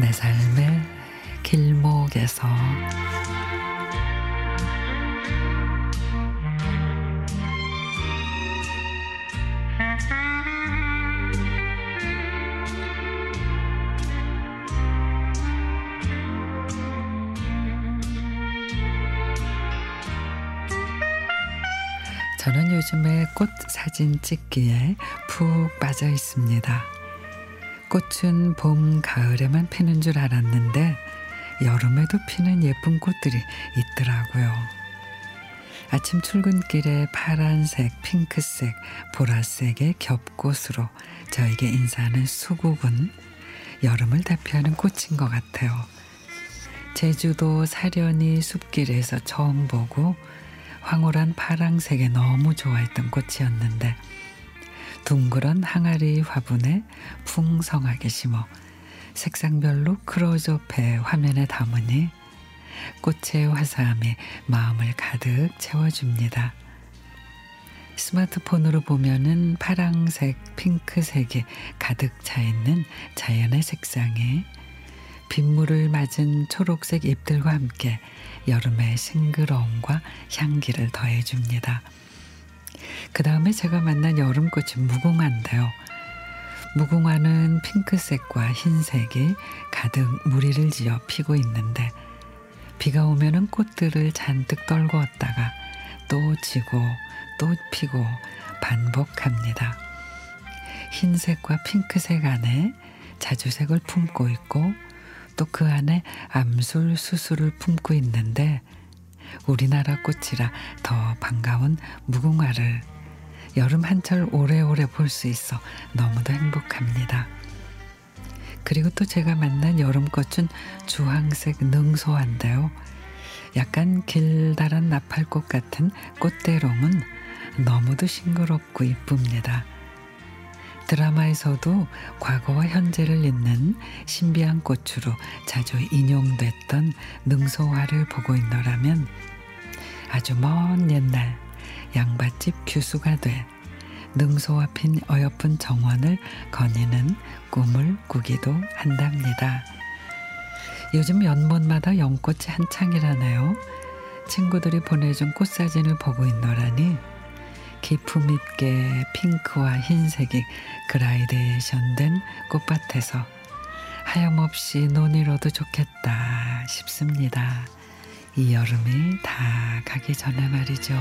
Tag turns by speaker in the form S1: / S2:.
S1: 내 삶의 길목에서 저는 요즘에 꽃 사진 찍기에 푹 빠져 있습니다. 꽃은 봄, 가을에만 피는 줄 알았는데 여름에도 피는 예쁜 꽃들이 있더라고요. 아침 출근길에 파란색, 핑크색, 보라색의 겹꽃으로 저에게 인사하는 수국은 여름을 대표하는 꽃인 것 같아요. 제주도 사려니 숲길에서 처음 보고 황홀한 파랑색에 너무 좋아했던 꽃이었는데 둥그런 항아리 화분에 풍성하게 심어 색상별로 크로즈업해 화면에 담으니 꽃의 화사함이 마음을 가득 채워줍니다. 스마트폰으로 보면은 파랑색, 핑크색이 가득 차 있는 자연의 색상에 빗물을 맞은 초록색 잎들과 함께 여름의 싱그러움과 향기를 더해줍니다. 그 다음에 제가 만난 여름꽃이 무궁화인데요. 무궁화는 핑크색과 흰색이 가득 무리를 지어 피고 있는데 비가 오면은 꽃들을 잔뜩 떨구었다가 또 지고 또 피고 반복합니다. 흰색과 핑크색 안에 자주색을 품고 있고 또 그 안에 암술 수술을 품고 있는데 우리나라 꽃이라 더 반가운 무궁화를 여름 한철 오래오래 볼 수 있어 너무도 행복합니다. 그리고 또 제가 만난 여름꽃은 주황색 능소한데요. 약간 길다란 나팔꽃 같은 꽃대롱은 너무도 싱그럽고 이쁩니다. 드라마에서도 과거와 현재를 잇는 신비한 꽃으로 자주 인용됐던 능소화를 보고 있노라면 아주 먼 옛날 양 밭집 규수가 돼 능소화 핀 어여쁜 정원을 거니는 꿈을 꾸기도 한답니다. 요즘 연못마다 연꽃이 한창이라네요. 친구들이 보내준 꽃사진을 보고 있노라니 기품 있게 핑크와 흰색이 그라이데이션된 꽃밭에서 하염없이 논이로도 좋겠다 싶습니다. 이 여름이 다 가기 전에 말이죠.